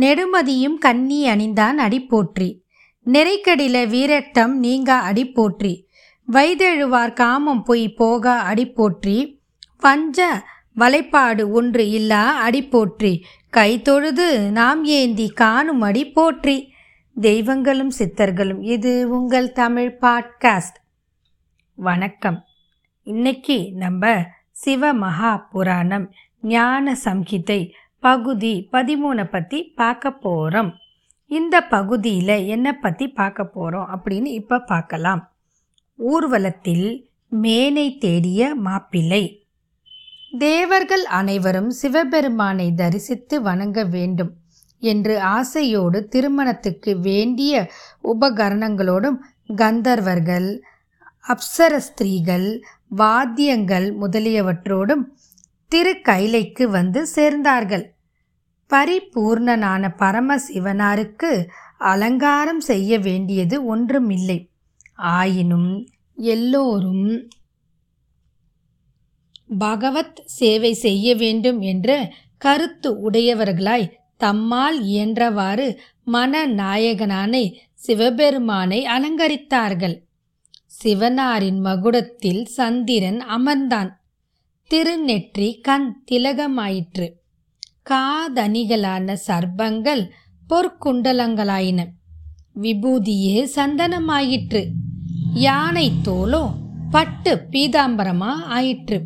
நெடுமதியும் கண்ணி அணிந்தான் அடிப்போற்றி. போற்றி நெறைக்கடில வீரட்டம் நீங்கா அடிப்போற்றி. வைதெழுவார் காமம் பொய் போகா அடி போற்றி பஞ்ச வலைப்பாடு ஒன்று இல்லா அடிப்போற்றி. கை தொழுது நாம் ஏந்தி காணும் அடி போற்றி தெய்வங்களும் சித்தர்களும் இது உங்கள் தமிழ் பாட்காஸ்ட். வணக்கம். இன்னைக்கு நம்ம சிவ மகா புராணம் ஞான சம்ஹிதை பகுதி பதிமூணை பற்றி பார்க்க போகிறோம் இந்த பகுதியில் என்னை பற்றி பார்க்க போகிறோம் அப்படின்னு இப்போ பார்க்கலாம். ஊர்வலத்தில் மேனை தேடிய மாப்பிள்ளை. தேவர்கள் அனைவரும் சிவபெருமானை தரிசித்து வணங்க வேண்டும் என்று ஆசையோடு திருமணத்துக்கு வேண்டிய உபகரணங்களோடும் கந்தர்வர்கள் அப்சர ஸ்திரீகள் வாத்தியங்கள் முதலியவற்றோடும் திருக்கைலைக்கு வந்து சேர்ந்தார்கள். பரிபூர்ணனான பரமசிவனாருக்கு அலங்காரம் செய்ய வேண்டியது ஒன்றுமில்லை. ஆயினும் எல்லோரும் பகவத் சேவை செய்ய வேண்டும் என்ற கருத்து உடையவர்களாய் தம்மால் இயன்றவாறு மனநாயகனானை சிவபெருமானை அலங்கரித்தார்கள். சிவனாரின் மகுடத்தில் சந்திரன் அமர்ந்தான். திருநெற்றி கண் திலகமாயிற்று. காதணிகளான சர்பங்கள் பொற்குண்டலங்களாயின. விபூதியே சந்தனமாயிற்று. யானை தோலோ பட்டு பீதாம்பரமா ஆயிற்று.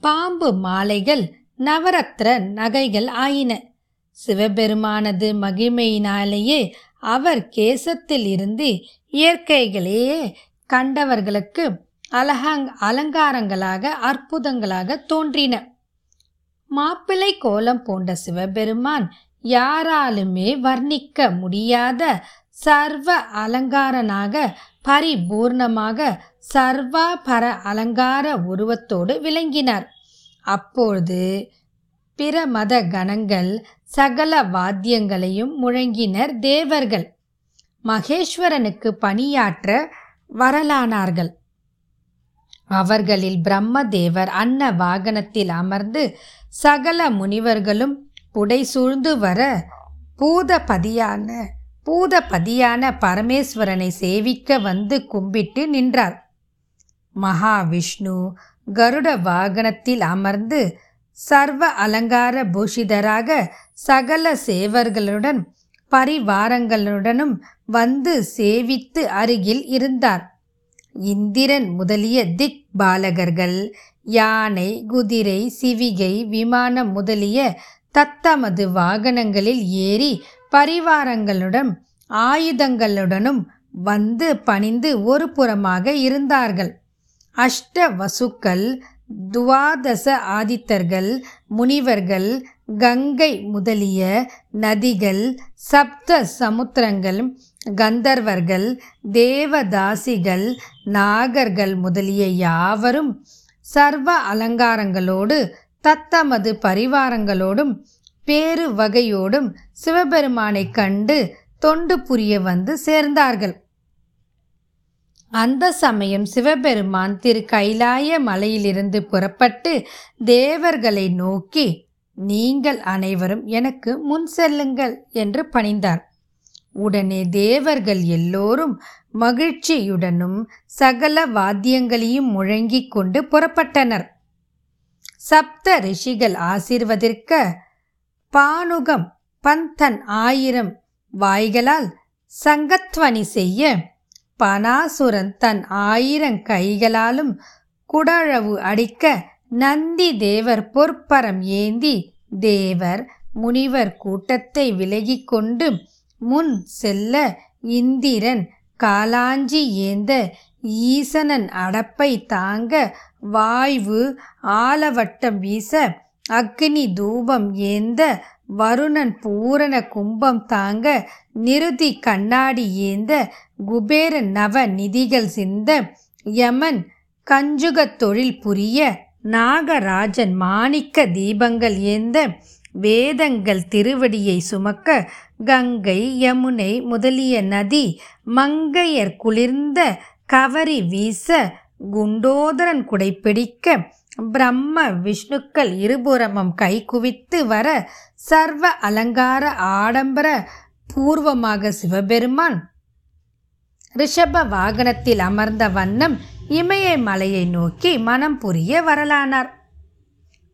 பாம்பு மாலைகள் நவரத்ர நகைகள் ஆயின. சிவபெருமானது மகிமையினாலேயே அவர் கேசத்தில் இருந்து இயற்கைகளையே கண்டவர்களுக்கு அலகாங் அலங்காரங்களாக அற்புதங்களாக தோன்றின. மாப்பிள்ளை கோலம் போன்ற சிவபெருமான் யாராலுமே வர்ணிக்க முடியாத சர்வ அலங்காரனாக பரிபூர்ணமாக சர்வாபர அலங்கார உருவத்தோடு விளங்கினார். அப்பொழுது பிற மத கணங்கள் சகல வாத்தியங்களையும் முழங்கினர் தேவர்கள். மகேஸ்வரனுக்கு பணியாற்ற வரலானார்கள். அவர்களில் பிரம்மதேவர் அன்ன வாகனத்தில் அமர்ந்து சகல முனிவர்களும் புடை சூழ்ந்து வர பூதபதியான பூதபதியான பரமேஸ்வரனை சேவிக்க வந்து கும்பிட்டு நின்றார். மகாவிஷ்ணு கருட வாகனத்தில் அமர்ந்து சர்வ அலங்கார பூஷிதராக சகல சேவர்களுடன் பரிவாரங்களுடனும் வந்து சேவித்து அருகில் இருந்தார். இந்திரன் முதலிய திக் பாலகர்கள் யானை குதிரை சிவிகை விமானம் முதலிய தத்தமது வாகனங்களில் ஏறி பரிவாரங்களுடன் ஆயுதங்களுடனும் வந்து பணிந்து ஒரு புறமாக இருந்தார்கள். அஷ்ட வசுக்கள் துவாதச ஆதித்தர்கள் முனிவர்கள் கங்கை முதலிய நதிகள் சப்த சமுத்திரங்கள் கந்தர்வர்கள் தேவதாசிகள் நாகர்கள் முதலிய யாவரும் சர்வ அலங்காரங்களோடு தத்தமது பரிவாரங்களோடும் பேரு வகையோடும் சிவபெருமானை கண்டு தொண்டு புரிய வந்து சேர்ந்தார்கள். அந்த சமயம் சிவபெருமான் திரு கைலாய மலையிலிருந்து புறப்பட்டு தேவர்களை நோக்கி நீங்கள் அனைவரும் எனக்கு முன் செல்லுங்கள் என்று பணிந்தார். உடனே தேவர்கள் எல்லோரும் மகிழ்ச்சியுடனும் சகல வாத்தியங்களையும் முழங்கிக் கொண்டு புறப்பட்டனர். சப்த ரிஷிகள் ஆசிர்வதிர்க்க பானுகம் பந்தன் ஆயிரம் வாய்களால் சங்கத்வனி செய்ய பனாசுரன் தன் ஆயிரம் கைகளாலும் குடழவு அடிக்க நந்தி தேவர் பொற்பரம் ஏந்தி தேவர் முனிவர் கூட்டத்தை விலகிக் கொண்டு முன் செல்ல இந்திரன் காலாஞ்சி ஏந்த ஈசனன் அடப்பை தாங்க வாய்வு ஆலவட்டம் வீச அக்னி தூபம் ஏந்த வருணன் பூரண கும்பம் தாங்க நிருதி கண்ணாடி ஏந்த குபேர நவ நிதிகள் சிந்த யமன் கஞ்சுகத் தொழில் புரிய நாகராஜன் மாணிக்க தீபங்கள் ஏந்த வேதங்கள் திருவடியை சுமக்க கங்கை யமுனை முதலிய நதி மங்கையர் குளிர்ந்த கவரி வீச குண்டோதரன் குடைப்பிடிக்க பிரம்ம விஷ்ணுக்கள் இருபுறமும் கை குவித்து வர சர்வ அலங்கார ஆடம்பர பூர்வமாக சிவபெருமான் ரிஷப வாகனத்தில் அமர்ந்த வண்ணம் இமய மலையை நோக்கி மனம் புரிய வரலானார்.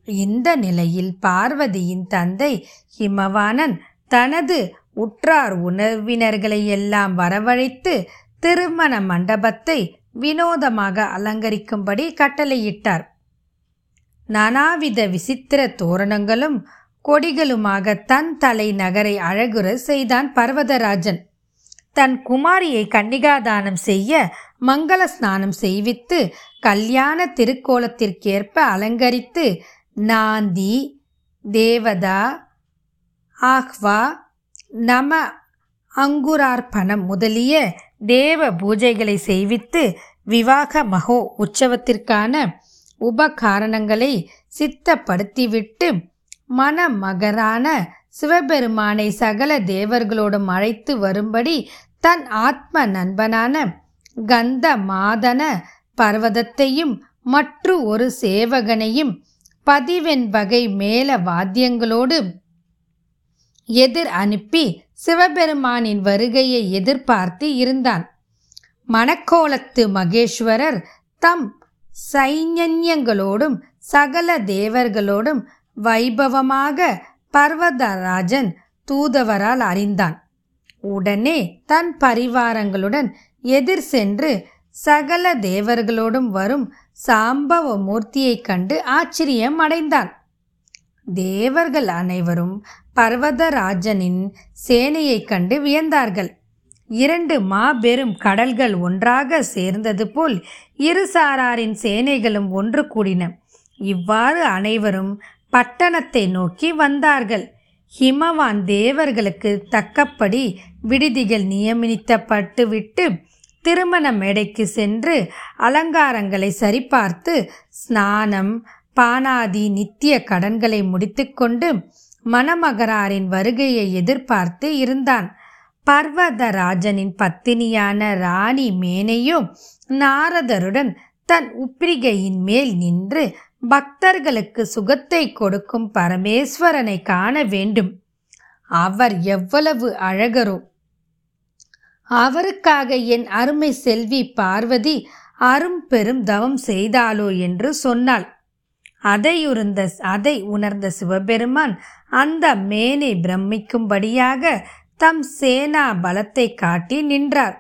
இந்த நிலையில் பார்வதியின் தந்தை ஹிமவானன் தனது உற்றார் உணர்வினர்களை எல்லாம் வரவழைத்து திருமண மண்டபத்தை வினோதமாக அலங்கரிக்கும்படி கட்டளையிட்டார். நானாவித விசித்திர தோரணங்களும் கொடிகளுமாக தன் தலைநகரை அழகுற செய்தான் பர்வதராஜன். தன் குமாரியை கன்னிகாதானம் செய்ய மங்கள ஸ்நானம் செய்வித்து கல்யாண திருக்கோலத்திற்கேற்ப அலங்கரித்து நாந்தி தேவதா ஆஹ்வா நம அங்குரார்ப்பணம் முதலிய தேவ பூஜைகளை செய்வித்து விவாக மகோ உற்சவத்திற்கான உபகாரணங்களை சித்தப்படுத்திவிட்டு மணமகரான சிவபெருமானை சகல தேவர்களோடும் அழைத்து வரும்படி தன் ஆத்ம நண்பனான கந்த மாதன பர்வதத்தையும் மற்ற ஒரு சேவகனையும் பதிவெண் வகை மேல வாத்தியங்களோடு எதிர் அனுப்பி சிவபெருமானின் வருகையை எதிர்பார்த்து இருந்தான். மணக்கோலத்து மகேஸ்வரர் தம் சைன்யங்களோடும் சகல தேவர்களோடும் வைபவமாக பர்வதராஜன் தூதவரால் அறிந்தான். உடனே தன் பரிவாரங்களுடன் எதிர் சென்று சகல தேவர்களோடும் வரும் சாம்பவ மூர்த்தியைக் கண்டு ஆச்சரியம் அடைந்தான். தேவர்கள் அனைவரும் பர்வதராஜனின் சேனையைக் கண்டு வியந்தார்கள். இரண்டு மாபெரும் கடல்கள் ஒன்றாக சேர்ந்தது போல் இரு சாராரின் சேனைகளும் ஒன்று கூடின. இவ்வாறு அனைவரும் பட்டணத்தை நோக்கி வந்தார்கள். ஹிமவான் தேவர்களுக்கு தக்கப்படி விடுதிகள் நியமித்தப்பட்டுவிட்டு திருமண மேடைக்கு சென்று அலங்காரங்களை சரிபார்த்து ஸ்நானம் பானாதி நித்திய கடன்களை முடித்துக்கொண்டு மணமகராரின் வருகையை எதிர்பார்த்து இருந்தான். பர்வதராஜனின் பத்தினியான ராணி மேனையும் நாரதருடன் தன் உப்பிரிகையின் மேல் நின்று பக்தர்களுக்கு சுகத்தை கொடுக்கும் பரமேஸ்வரனை காண வேண்டும். அவர் எவ்வளவு அழகரோ. அவருக்காக என் அருமை செல்வி பார்வதி அரும் பெரும் தவம் செய்தாலோ என்று சொன்னாள். அதை அதை உணர்ந்த சிவபெருமான் அந்த மேனை பிரமிக்கும்படியாக தம் சேனா பலத்தை காட்டி நின்றார்.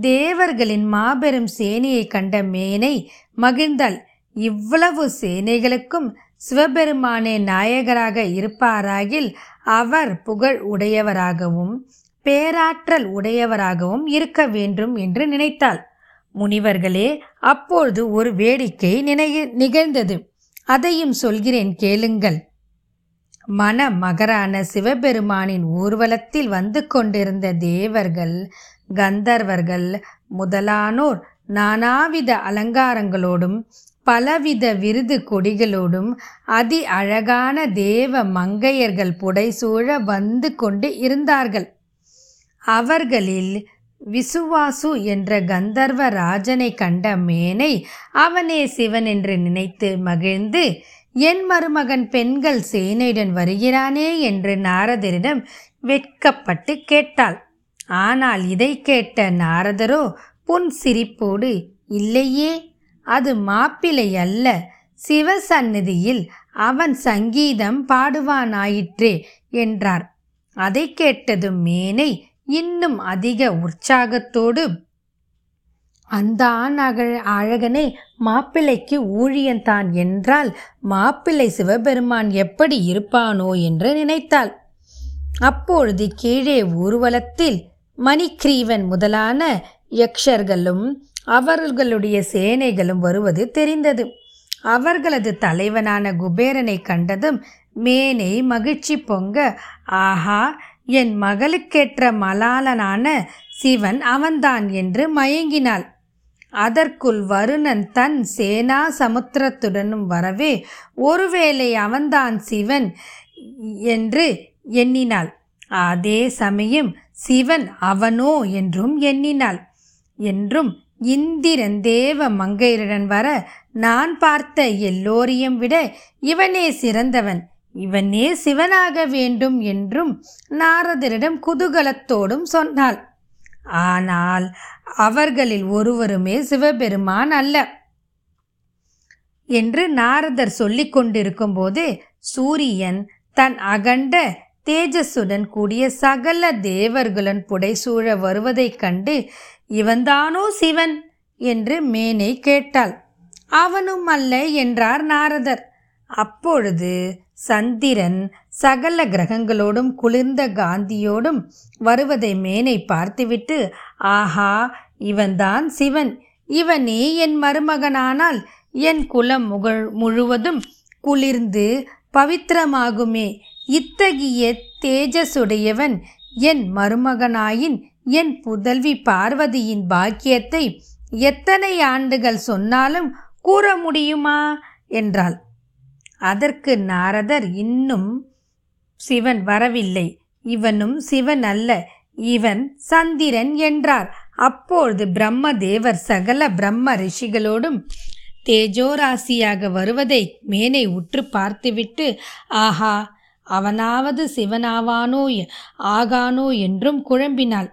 தேவர்களின் மாபெரும் சேனையை கண்ட மேனை மகிழ்ந்தாள். இவ்வளவு சேனைகளுக்கும் சிவபெருமானே நாயகராக இருப்பாராகில் அவர் புகழ் உடையவராகவும் பேராற்றல் உடையவராகவும் இருக்க வேண்டும் என்று நினைத்தாள். முனிவர்களே அப்பொழுது ஒரு வேடிக்கை நினை நிகழ்ந்தது. அதையும் சொல்கிறேன் கேளுங்கள். மன மகரான சிவபெருமானின் ஊர்வலத்தில் வந்து கொண்டிருந்த தேவர்கள் கந்தர்வர்கள் முதலானோர் நானாவித அலங்காரங்களோடும் பலவித விருது கொடிகளோடும் அதி அழகான தேவ மங்கையர்கள் புடைசூழ வந்து கொண்டு இருந்தார்கள். அவர்களில் விசுவாசு என்ற கந்தர்வ ராஜனை கண்ட மேனை அவனே சிவன் என்று நினைத்து மகிழ்ந்து என் மருமகன் பெண்கள் சேனையுடன் வருகிறானே என்று நாரதரிடம் வெட்கப்பட்டு கேட்டாள். ஆனால் இதை கேட்ட நாரதரோ புன் சிரிப்போடு இல்லையே அது மாப்பிளை அல்ல சிவசந்நிதியில் அவன் சங்கீதம் பாடுவானாயிற்றே என்றார். அதை கேட்டதும் மேனை இன்னும் அதிக உற்சாகத்தோடு அந்த ஆண் அக அழகனே மாப்பிள்ளைக்கு ஊழியன்தான் என்றால் மாப்பிள்ளை சிவபெருமான் எப்படி இருப்பானோ என்று நினைத்தாள். அப்பொழுது கீழே ஊர்வலத்தில் மணிக்ரீவன் முதலான யக்ஷர்களும் அவர்களுடைய சேனைகளும் வருவது தெரிந்தது. அவர்களது தலைவனான குபேரனை கண்டதும் மேனை மகிழ்ச்சி பொங்க ஆஹா என் மகளுக்கேற்ற மலாலனான சிவன் அவன்தான் என்று மயங்கினாள். அதற்குள் வருணன் தன் சேனா சமுத்திரத்துடனும் வரவே ஒருவேளை அவன்தான் சிவன் என்று எண்ணினாள். அதே சமயம் சிவன் அவனோ என்றும் எண்ணினாள். என்றும் இந்திரன் தேவ மங்கையருடன் வர நான் பார்த்த எல்லோரையும் விட இவனே சிறந்தவன். இவனே சிவனாக வேண்டும் என்றும் நாரதரிடம் குதூகலத்தோடும் சொன்னாள். ஆனால் அவர்களில் ஒருவருமே சிவபெருமான் அல்ல. என்று நாரதர் சொல்லிக் கொண்டிருக்கும் போது சூரியன் தன் அகண்ட தேஜஸுடன் கூடிய சகல தேவர்களுடன் புடைசூழ வருவதைக் கண்டு இவன்தானோ சிவன்? என்று மேனை கேட்டாள். அவனும் அல்ல என்றார் நாரதர். அப்பொழுது சந்திரன் சகல கிரகங்களோடும் குளிர்ந்த காந்தியோடும் வருவதை மேனை பார்த்துவிட்டு ஆஹா இவன்தான் சிவன். இவனே என் மருமகனானால் என் குலம் முகழ் முழுவதும் குளிர்ந்து பவித்திரமாகுமே. இத்தகைய தேஜசுடையவன் என் மருமகனாயின் என் புதல்வி பார்வதியின் பாக்கியத்தை எத்தனை ஆண்டுகள் சொன்னாலும் கூற முடியுமா? என்றாள். அதற்கு நாரதர் இன்னும் சிவன் வரவில்லை. இவனும் சிவன் அல்ல இவன் சந்திரன் என்றார். அப்பொழுது பிரம்மதேவர் சகல பிரம்ம ரிஷிகளோடும் தேஜோராசியாக வருவதை மேனை உற்று பார்த்துவிட்டு ஆஹா அவனாவது சிவனாவானோ ஆகானோ என்றும் குழம்பினாள்.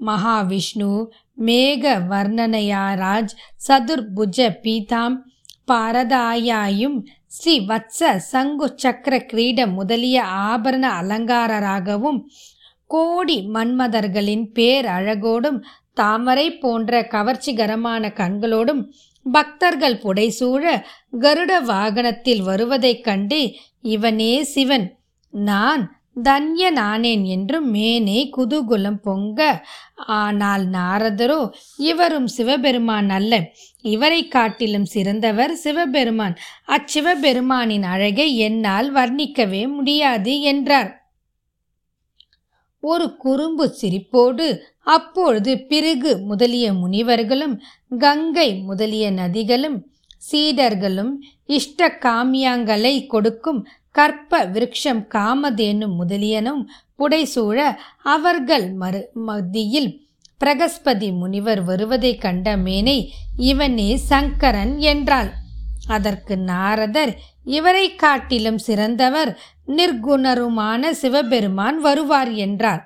மகாவிஷ்ணு மேக வர்ணனையாராஜ் சதுர்புஜ பீதாம் பாரதாயாயும் ஸ்ரீ வத்ச சங்கு சக்கர கிரீடம் முதலிய ஆபரண அலங்காரராகவும் கோடி மன்மதர்களின் பேரழகோடும் தாமரை போன்ற கவர்ச்சிகரமான கண்களோடும் பக்தர்கள் புடைசூழ கருட வாகனத்தில் வருவதைக் கண்டு இவனே சிவன். நான் தன்ய நானேன் என்று மேனே குதூகுலம் பொங்க. ஆனால் நாரதரோ இவரும் சிவபெருமான் அல்ல. இவரை காட்டிலும் சிறந்தவர் சிவபெருமான். அச்சிவபெருமானின் அழகை என்னால் வர்ணிக்கவே முடியாது என்றார். ஒரு குறும்பு சிரிப்போடு அப்பொழுது பிறகு முதலிய முனிவர்களும் கங்கை முதலிய நதிகளும் சீடர்களும் இஷ்ட காமியங்களை கொடுக்கும் கற்ப விருட்சம் காமதேனும் முதலியனும் புடைசூழ அவர்கள் மறு மத்தியில் பிரகஸ்பதி முனிவர் வருவதைக் கண்ட மேனை இவனே சங்கரன் என்றாள். அதற்கு நாரதர் இவரை காட்டிலும் சிறந்தவர் நிர்குணருமான சிவபெருமான் வருவார் என்றார்.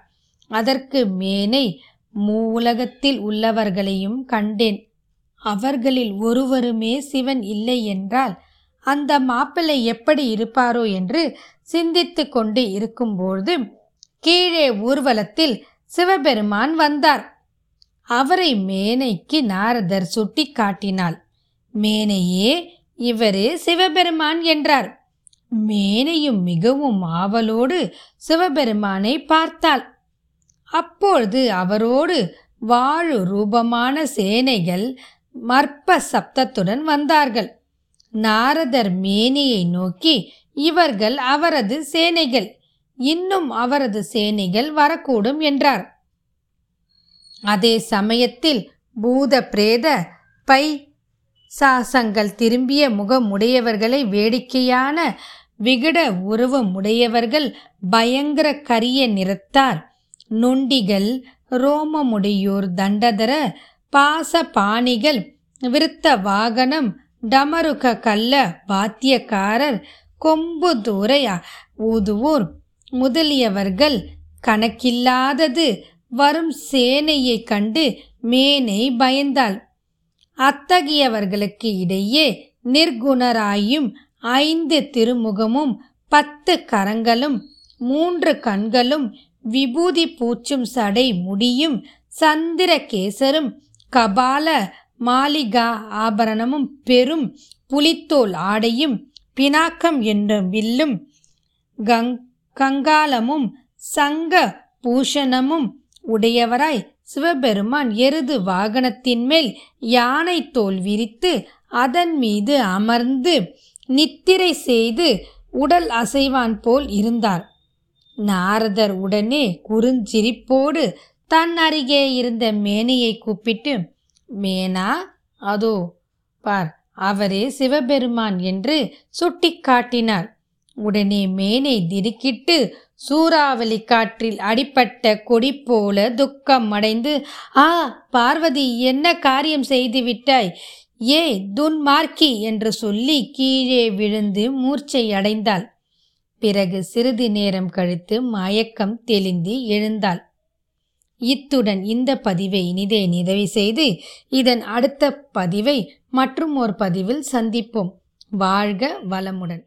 அதற்கு மேனை மூலகத்தில் உள்ளவர்களையும் கண்டேன். அவர்களில் ஒருவருமே சிவன் இல்லை என்றால் அந்த மாப்பிள்ளை எப்படி இருப்பாரோ என்று சிந்தித்து கொண்டு இருக்கும்போது கீழே ஊர்வலத்தில் சிவபெருமான் வந்தார். அவரை மேனைக்கு நாரதர் சுட்டி காட்டினாள் மேனையே இவரே சிவபெருமான் என்றார். மேனையும் மிகவும் ஆவலோடு சிவபெருமானை பார்த்தாள். அப்பொழுது அவரோடு வாழு ரூபமான சேனைகள் மற்ப சப்தத்துடன் வந்தார்கள். நாரதர் மேனியை நோக்கி இவர்கள் அவரது சேனைகள். இன்னும் அவரது சேனைகள் வரக்கூடும் என்றார். அதே சமயத்தில் பூத பிரேத பை சாசங்கள் திரும்பிய முகமுடையவர்களை வேடிக்கையான விகட உருவமுடையவர்கள் பயங்கர கரிய நிறத்தார். நொண்டிகள் ரோமமுடையோர் தண்டதர பாச பாணிகள் விருத்த வாகனம் டமருக கல்ல வாத்தியக்காரர் கொம்பு தூரையா? ஊதுவோர் முதலியவர்கள் கணக்கில்லாதது வரும் சேனையைக் கண்டு மேனை பயந்தாள். அத்தகையவர்களுக்கு இடையே நிர்குணராயும் ஐந்து திருமுகமும் பத்து கரங்களும் மூன்று கண்களும் விபூதி பூச்சும் சடை முடியும் சந்திரகேசரும் கபால மாளிகா ஆபரணமும் பெரும் புலித்தோல் ஆடையும் பினாக்கம் என்ற வில்லும் கங் கங்காலமும் சங்க பூஷணமும் உடையவராய் சிவபெருமான் எருது வாகனத்தின் மேல் யானை தோல் விரித்து அதன் மீது அமர்ந்து நித்திரை செய்து உடல் அசைவான் போல் இருந்தார். நாரதர் உடனே குறுஞ்சிரிப்போடு தன் அருகே இருந்த மேனையை கூப்பிட்டு மேனா அதோ பார் அவரே சிவபெருமான் என்று சுட்டிக்காட்டினார் உடனே மேனை திடுக்கிட்டு சூறாவளி காற்றில் அடிப்பட்ட கொடி போல துக்கம் அடைந்து ஆ பார்வதி என்ன காரியம் செய்து விட்டாய்? ஏ துன்மார்க்கி என்று சொல்லி கீழே விழுந்து மூர்ச்சை அடைந்தாள். பிறகு சிறிது நேரம் கழித்து மயக்கம் தெளிந்து எழுந்தாள். இத்துடன் இந்த பதிவை இனிதே நிறைவு செய்து இதன் அடுத்த பதிவை மற்றும் ஒரு பதிவில் சந்திப்போம். வாழ்க வளமுடன்.